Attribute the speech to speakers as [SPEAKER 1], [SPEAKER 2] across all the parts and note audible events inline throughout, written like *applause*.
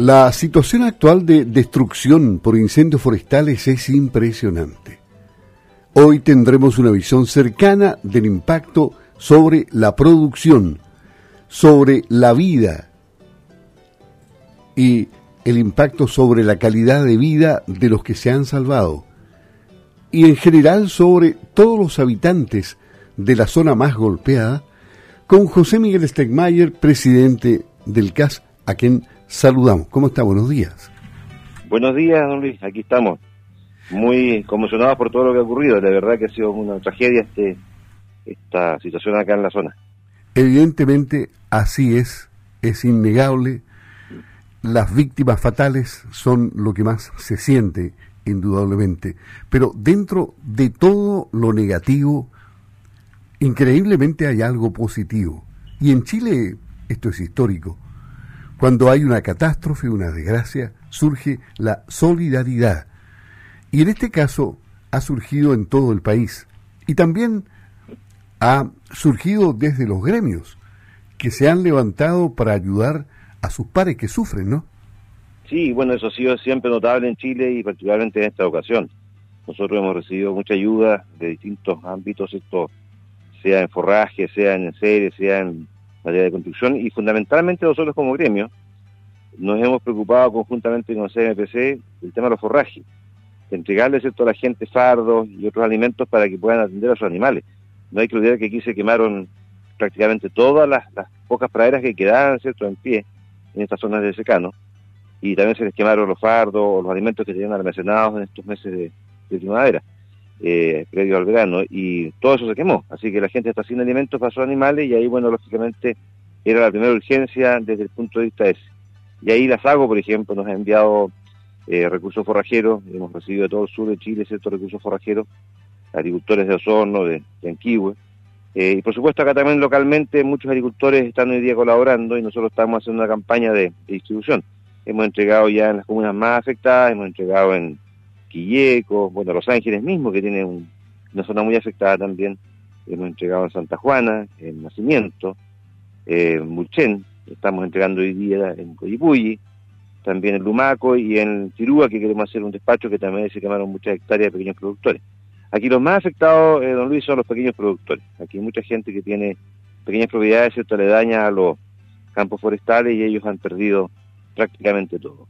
[SPEAKER 1] La situación actual de destrucción por incendios forestales es impresionante. Hoy tendremos una visión cercana del impacto sobre la producción, sobre la vida y el impacto sobre la calidad de vida de los que se han salvado y en general sobre todos los habitantes de la zona más golpeada, con José Miguel Stegmayer, presidente del CAS, a quien saludamos. ¿Cómo está? Buenos días.
[SPEAKER 2] Buenos días, don Luis. Aquí estamos. Muy conmocionados por todo lo que ha ocurrido. La verdad que ha sido una tragedia este, esta situación acá en la zona.
[SPEAKER 1] Evidentemente, así es. Es innegable. Las víctimas fatales son lo que más se siente, indudablemente. Pero dentro de todo lo negativo, increíblemente hay algo positivo. Y en Chile esto es histórico. Cuando hay una catástrofe, una desgracia, surge la solidaridad. Y en este caso ha surgido en todo el país. Y también ha surgido desde los gremios, que se han levantado para ayudar a sus pares que sufren, ¿no?
[SPEAKER 2] Sí, bueno, eso ha sido siempre notable en Chile y particularmente en esta ocasión. Nosotros hemos recibido mucha ayuda de distintos ámbitos, esto sea en forraje, sea en serie, sea en materia de construcción y fundamentalmente nosotros como gremio nos hemos preocupado conjuntamente con CMPC del tema de los forrajes, de entregarles a la gente fardos y otros alimentos para que puedan atender a sus animales. No hay que olvidar que aquí se quemaron prácticamente todas las, pocas praderas que quedaban ¿cierto? en pie en estas zonas de secano y también se les quemaron los fardos o los alimentos que tenían almacenados en estos meses de, primavera, eh, previo al verano, y todo eso se quemó. Así que la gente está sin alimentos sus animales y ahí, bueno, lógicamente era la primera urgencia desde el punto de vista ese. Y ahí la SAGO, por ejemplo, nos ha enviado eh, recursos forrajeros, hemos recibido de todo el sur de Chile ciertos recursos forrajeros, agricultores de Osorno, de, de eh, y por supuesto acá también localmente muchos agricultores están hoy día colaborando y nosotros estamos haciendo una campaña de, distribución. Hemos entregado ya en las comunas más afectadas, hemos entregado en Quilleco, bueno, Los Ángeles mismo, que tiene una zona muy afectada también. Hemos entregado en Santa Juana, en Nacimiento, en Mulchen, estamos entregando hoy día en Coyipulli, también en Lumaco y en Tirúa, que queremos hacer un despacho que también se quemaron muchas hectáreas de pequeños productores. Aquí los más afectados, eh, don Luis, son los pequeños productores. Aquí hay mucha gente que tiene pequeñas propiedades, ¿cierto? Le daña a los campos forestales y ellos han perdido prácticamente todo.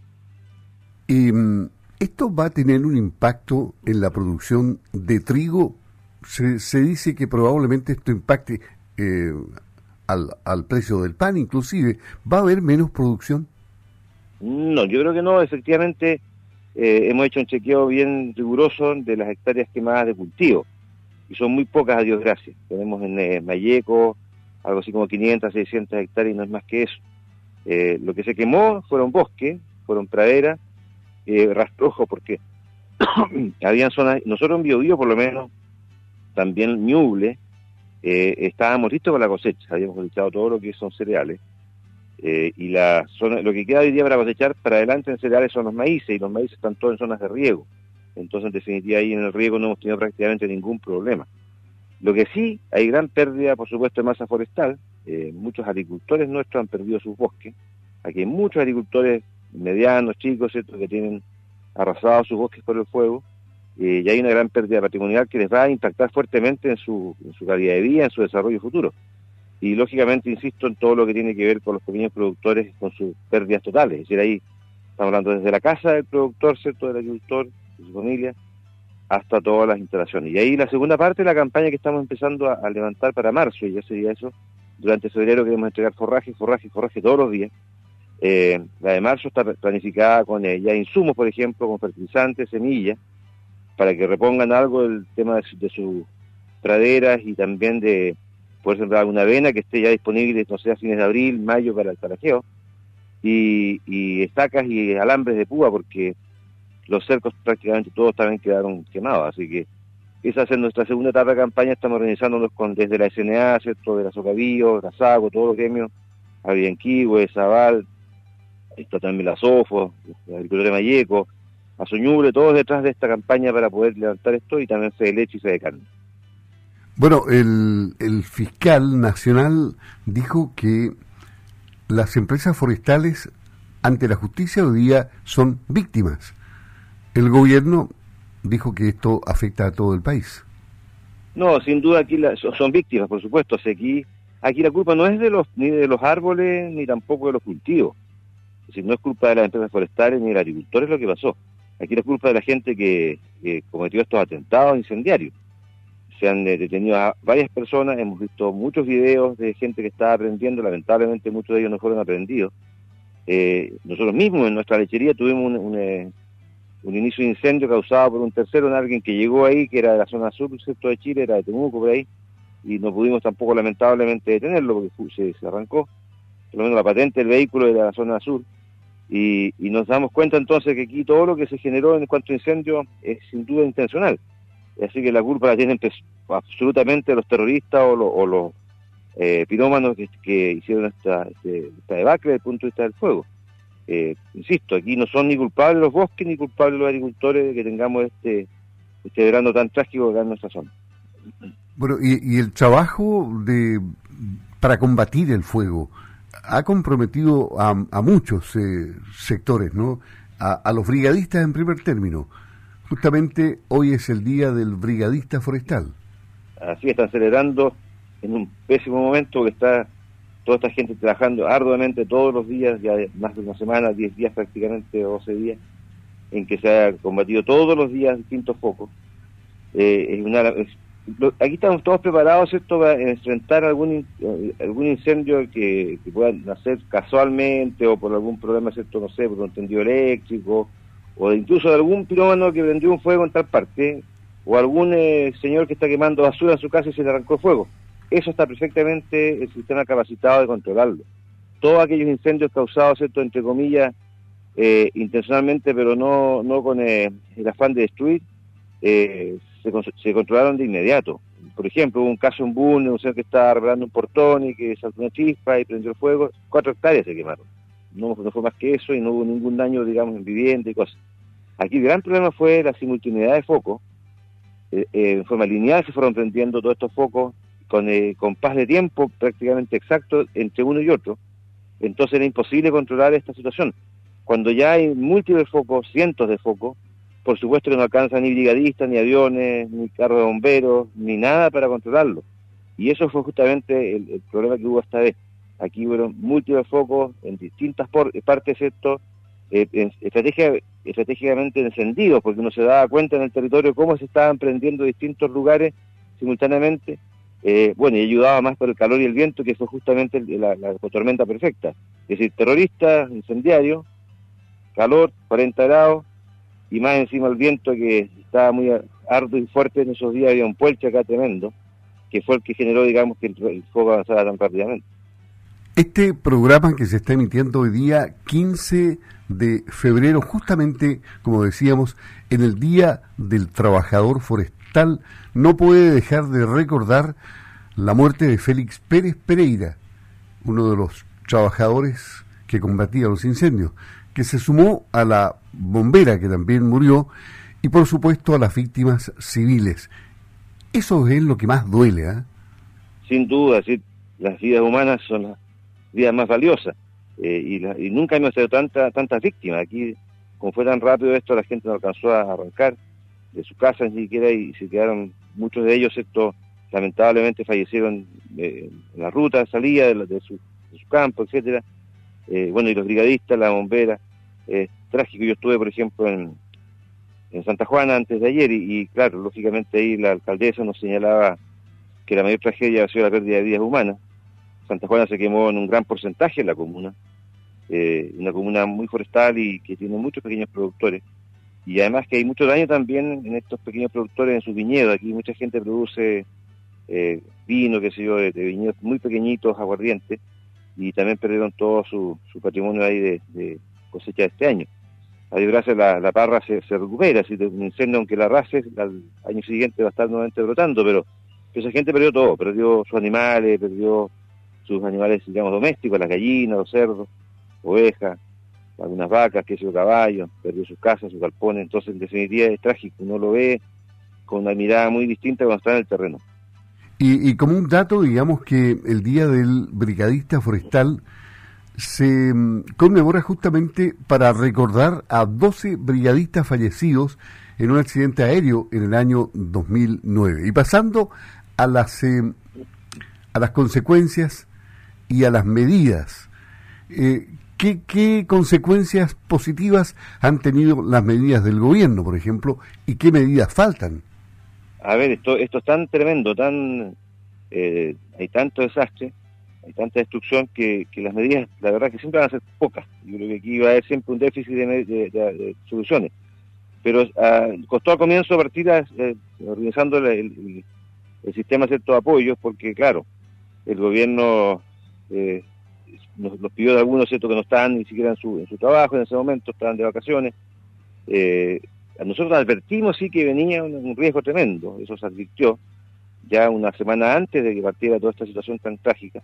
[SPEAKER 1] ¿Y mm, esto va a tener un impacto en la producción de trigo? Se, se dice que probablemente esto impacte eh, al, al precio del pan, inclusive. ¿Va a haber menos producción?
[SPEAKER 2] No, yo creo que no. Efectivamente, eh, hemos hecho un chequeo bien riguroso de las hectáreas quemadas de cultivo. Y son muy pocas, a Dios gracias. Tenemos en eh, algo así como 500, 600 hectáreas y no es más que eso. Eh, lo que se quemó fueron bosques, fueron praderas, eh, rastrojo, porque *clears throat* habían zonas, nosotros en Biobío por lo menos, también Ñuble, eh, estábamos listos para la cosecha, habíamos cosechado todo lo que son cereales, eh, y lo que queda hoy día para cosechar para adelante en cereales son los maíces, y los maíces están todos en zonas de riego. Entonces, en definitiva, ahí en el riego no hemos tenido prácticamente ningún problema. Lo que sí, hay gran pérdida, por supuesto, de masa forestal. Eh, muchos agricultores nuestros han perdido sus bosques. Aquí muchos agricultores medianos, chicos, ¿cierto?, que tienen arrasados sus bosques por el fuego. Eh, y hay una gran pérdida patrimonial que les va a impactar fuertemente en su, en su calidad de vida, en su desarrollo futuro. Y lógicamente, insisto, en todo lo que tiene que ver con los pequeños productores, con sus pérdidas totales. Es decir, ahí estamos hablando desde la casa del productor, ¿cierto?, del agricultor, de su familia, hasta todas las instalaciones. Y ahí la segunda parte de la campaña que estamos empezando a, levantar para marzo, y ya sería eso, durante febrero queremos entregar forraje, forraje, forraje todos los días. Eh, la de marzo está planificada con eh, ya insumos, por ejemplo, con fertilizantes, semillas, para que repongan algo el tema de, sus praderas y también de poder sembrar alguna avena que esté ya disponible, no sé, a fines de abril, mayo para el tarajeo, y, estacas y alambres de púa, porque los cercos prácticamente todos también quedaron quemados, así que esa es nuestra segunda etapa de campaña, estamos organizándonos con desde la SNA, ¿cierto? de la Socavío, todos los gremios, Avianquihue, Zabal, está también la SOFO, la agricultura de Mayeco, Azuñuble, todos detrás de esta campaña para poder levantar esto y también Fede Leche y Fede Carne.
[SPEAKER 1] Bueno, el, el fiscal nacional dijo que las empresas forestales ante la justicia hoy día son víctimas. El gobierno dijo que esto afecta a todo el país.
[SPEAKER 2] No, sin duda aquí son víctimas, por supuesto. aquí, aquí la culpa no es de los ni de los árboles ni tampoco de los cultivos. Es decir, no es culpa de las empresas forestales ni de los agricultores lo que pasó. Aquí la culpa de la gente que, cometió estos atentados incendiarios. Se han eh, detenido a varias personas, hemos visto muchos videos de gente que estaba aprendiendo, lamentablemente muchos de ellos no fueron aprendidos. Eh, nosotros mismos en nuestra lechería tuvimos un, eh, un inicio de incendio causado por un tercero, en alguien que llegó ahí, que era de la zona sur de Chile, era de Temuco por ahí, y no pudimos tampoco lamentablemente detenerlo porque se, arrancó, por lo menos la patente del vehículo era de la zona sur, y, nos damos cuenta entonces que aquí todo lo que se generó en cuanto a incendio es sin duda intencional. Así que la culpa la tienen pues, absolutamente los terroristas o, los eh, pirómanos que, hicieron esta, este, esta debacle desde el punto de vista del fuego. Eh, insisto, aquí no son ni culpables los bosques ni culpables los agricultores que tengamos este, este verano tan trágico acá en nuestra zona.
[SPEAKER 1] Bueno, y, el trabajo de para combatir el fuego ha comprometido a, muchos eh, sectores, ¿no? A, los brigadistas en primer término. Justamente hoy es el día del brigadista forestal.
[SPEAKER 2] Así están celebrando en un pésimo momento que está toda esta gente trabajando arduamente todos los días, ya más de una semana, 10 días prácticamente, 12 días, en que se ha combatido todos los días distintos focos. Eh, aquí estamos todos preparados, ¿cierto?, para enfrentar algún, eh, algún incendio que, pueda nacer casualmente o por algún problema, ¿cierto?, no sé, por un tendido eléctrico, o incluso de algún pirómano que prendió un fuego en tal parte, o algún eh, señor que está quemando basura en su casa y se le arrancó el fuego eso está perfectamente el sistema capacitado de controlarlo. Todos aquellos incendios causados, ¿cierto?, entre comillas, eh, intencionalmente, pero no, no con eh, el afán de destruir, eh, se, controlaron de inmediato. Por ejemplo, hubo un caso en Boone, un señor que estaba reparando un portón y que saltó una chispa y prendió el fuego, cuatro hectáreas se quemaron. No, fue más que eso y no hubo ningún daño, digamos, en vivienda y cosas. Aquí el gran problema fue la simultaneidad de focos. en forma lineal se fueron prendiendo todos estos focos con eh, compás de tiempo prácticamente exacto entre uno y otro, entonces era imposible controlar esta situación. Cuando ya hay múltiples focos, cientos de focos, por supuesto que no alcanzan ni brigadistas, ni aviones, ni carros de bomberos, ni nada para controlarlo. Y eso fue justamente el, problema que hubo esta vez. Aquí hubo múltiples focos en distintas partes, esto, eh, estrategia, estratégicamente encendidos, porque uno se daba cuenta en el territorio cómo se estaban prendiendo distintos lugares simultáneamente eh, bueno, y ayudaba más por el calor y el viento, que fue justamente la, tormenta perfecta. Es decir, terrorista, incendiario, calor, 40 grados, y más encima el viento que estaba muy arduo y fuerte en esos días, había un puelche acá tremendo, que fue el que generó, digamos, que el, fuego avanzara tan rápidamente.
[SPEAKER 1] Este programa que se está emitiendo hoy día, 15 de febrero, justamente, como decíamos, en el Día del Trabajador Forestal, no puede dejar de recordar la muerte de Félix Pérez Pereira, uno de los trabajadores que combatía los incendios, que se sumó a la bombera que también murió y por supuesto a las víctimas civiles. Eso es lo que más duele. ¿eh?
[SPEAKER 2] Sin duda, sí, las vidas humanas son las vidas más valiosas eh, y, nunca hemos tenido tanta, tantas víctimas. Aquí, como fue tan rápido esto, la gente no alcanzó a arrancar de su casa ni siquiera y se quedaron muchos de ellos, esto lamentablemente fallecieron eh, en la ruta, salida de, de, su, campo, etcétera. Eh, bueno, y los brigadistas, la bombera, es trágico. Yo estuve, por ejemplo, en, en Santa Juana antes de ayer y, claro, lógicamente ahí la alcaldesa nos señalaba que la mayor tragedia ha sido la pérdida de vidas humanas. Santa Juana se quemó en un gran porcentaje en la comuna, eh, una comuna muy forestal y que tiene muchos pequeños productores y además que hay mucho daño también en estos pequeños productores en sus viñedos. Aquí mucha gente produce eh, vino, qué sé yo, de, viñedos muy pequeñitos, aguardientes, y también perdieron todo su, patrimonio ahí de, cosecha de este año. A desgracia la, la parra se, recupera, si un incendio aunque la race, al año siguiente va a estar nuevamente brotando, pero esa gente perdió todo, perdió sus animales, perdió sus animales, digamos, domésticos, las gallinas, los cerdos, ovejas, algunas vacas, que yo caballo, perdió sus casas, sus galpones, entonces en definitiva es trágico, uno lo ve con una mirada muy distinta cuando está en el terreno.
[SPEAKER 1] Y, como un dato, digamos que el Día del Brigadista Forestal se mm, conmemora justamente para recordar a 12 brigadistas fallecidos en un accidente aéreo en el año 2009. Y pasando a las, eh, a las consecuencias y a las medidas, eh, ¿qué, ¿qué consecuencias positivas han tenido las medidas del gobierno, por ejemplo, y qué medidas faltan?
[SPEAKER 2] A ver, esto, esto es tan tremendo, tan eh, hay tanto desastre, hay tanta destrucción que, las medidas, la verdad que siempre van a ser pocas. Yo creo que aquí va a haber siempre un déficit de, soluciones. Pero ah, costó al comienzo partir eh, organizando el, sistema de ciertos apoyos, porque claro, el gobierno eh, nos, pidió de algunos cierto que no estaban ni siquiera en su, en su trabajo en ese momento, estaban de vacaciones. Eh, nosotros advertimos sí que venía un, riesgo tremendo, eso se advirtió ya una semana antes de que partiera toda esta situación tan trágica.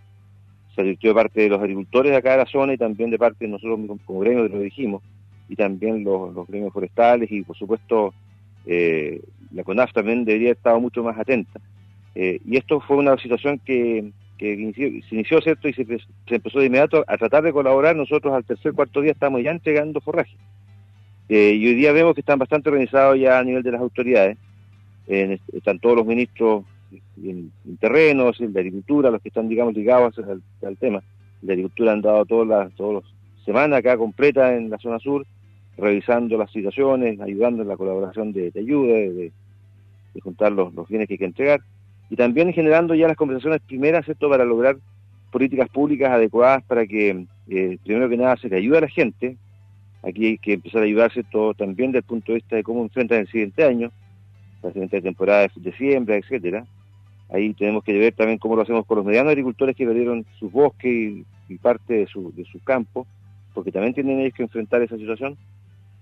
[SPEAKER 2] Se advirtió de parte de los agricultores de acá de la zona y también de parte de nosotros como gremios, lo dijimos, y también los, gremios forestales y por supuesto eh, la CONAF también debería haber estado mucho más atenta. Eh, y esto fue una situación que, se inició, ¿cierto? Y se, empezó de inmediato a tratar de colaborar. Nosotros al tercer, cuarto día estamos ya entregando forraje. Eh, y hoy día vemos que están bastante organizados ya a nivel de las autoridades. están todos los ministros en, terrenos, en de agricultura, los que están, digamos, ligados al, tema. De agricultura han dado todas las, todas las semanas acá completa en la zona sur, revisando las situaciones, ayudando en la colaboración de, ayuda, de, juntar los, bienes que hay que entregar, y también generando ya las conversaciones primeras, esto para lograr políticas públicas adecuadas para que, eh, primero que nada, se le ayude a la gente. Aquí hay que empezar a ayudarse todo también desde el punto de vista de cómo enfrentan el siguiente año, la siguiente temporada de siembra, etcétera. Ahí tenemos que ver también cómo lo hacemos con los medianos agricultores que perdieron sus bosques y, parte de su, de su campo, porque también tienen ellos que enfrentar esa situación.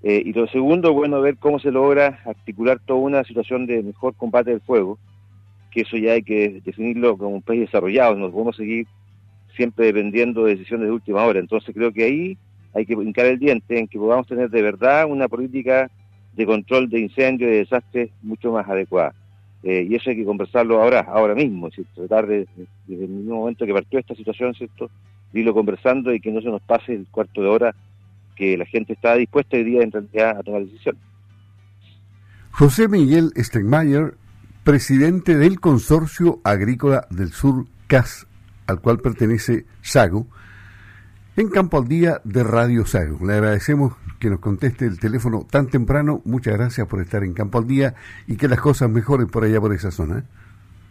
[SPEAKER 2] Eh, y lo segundo, bueno, ver cómo se logra articular toda una situación de mejor combate del fuego, que eso ya hay que definirlo como un país desarrollado, no podemos seguir siempre dependiendo de decisiones de última hora. Entonces creo que ahí hay que hincar el diente en que podamos tener de verdad una política de control de incendios y de desastres mucho más adecuada. Eh, y eso hay que conversarlo ahora, ahora mismo, es tratar de, desde el mismo momento que partió esta situación, ¿cierto? irlo conversando y que no se nos pase el cuarto de hora que la gente está dispuesta hoy día en realidad a tomar decisiones.
[SPEAKER 1] José Miguel Stegmayer, presidente del Consorcio Agrícola del Sur CAS, al cual pertenece SAGO, en Campo al Día de Radio Sago. Le agradecemos que nos conteste el teléfono tan temprano. Muchas gracias por estar en Campo al Día y que las cosas mejoren por allá, por esa zona. ¿eh?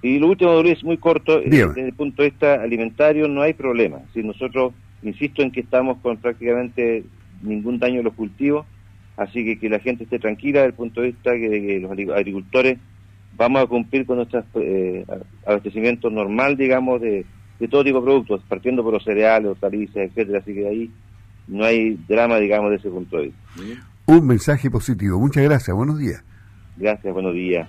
[SPEAKER 2] Y lo último, Luis, muy corto, eh, desde el punto de vista alimentario no hay problema. Si nosotros, insisto en que estamos con prácticamente ningún daño en los cultivos, así que que la gente esté tranquila desde el punto de vista que, que los agricultores vamos a cumplir con nuestro eh, abastecimiento normal, digamos, de de todo tipo de productos, partiendo por los cereales, hortalizas, etcétera, así que ahí no hay drama, digamos, de ese punto de vista.
[SPEAKER 1] Un mensaje positivo. Muchas gracias, buenos días.
[SPEAKER 2] Gracias, buenos días.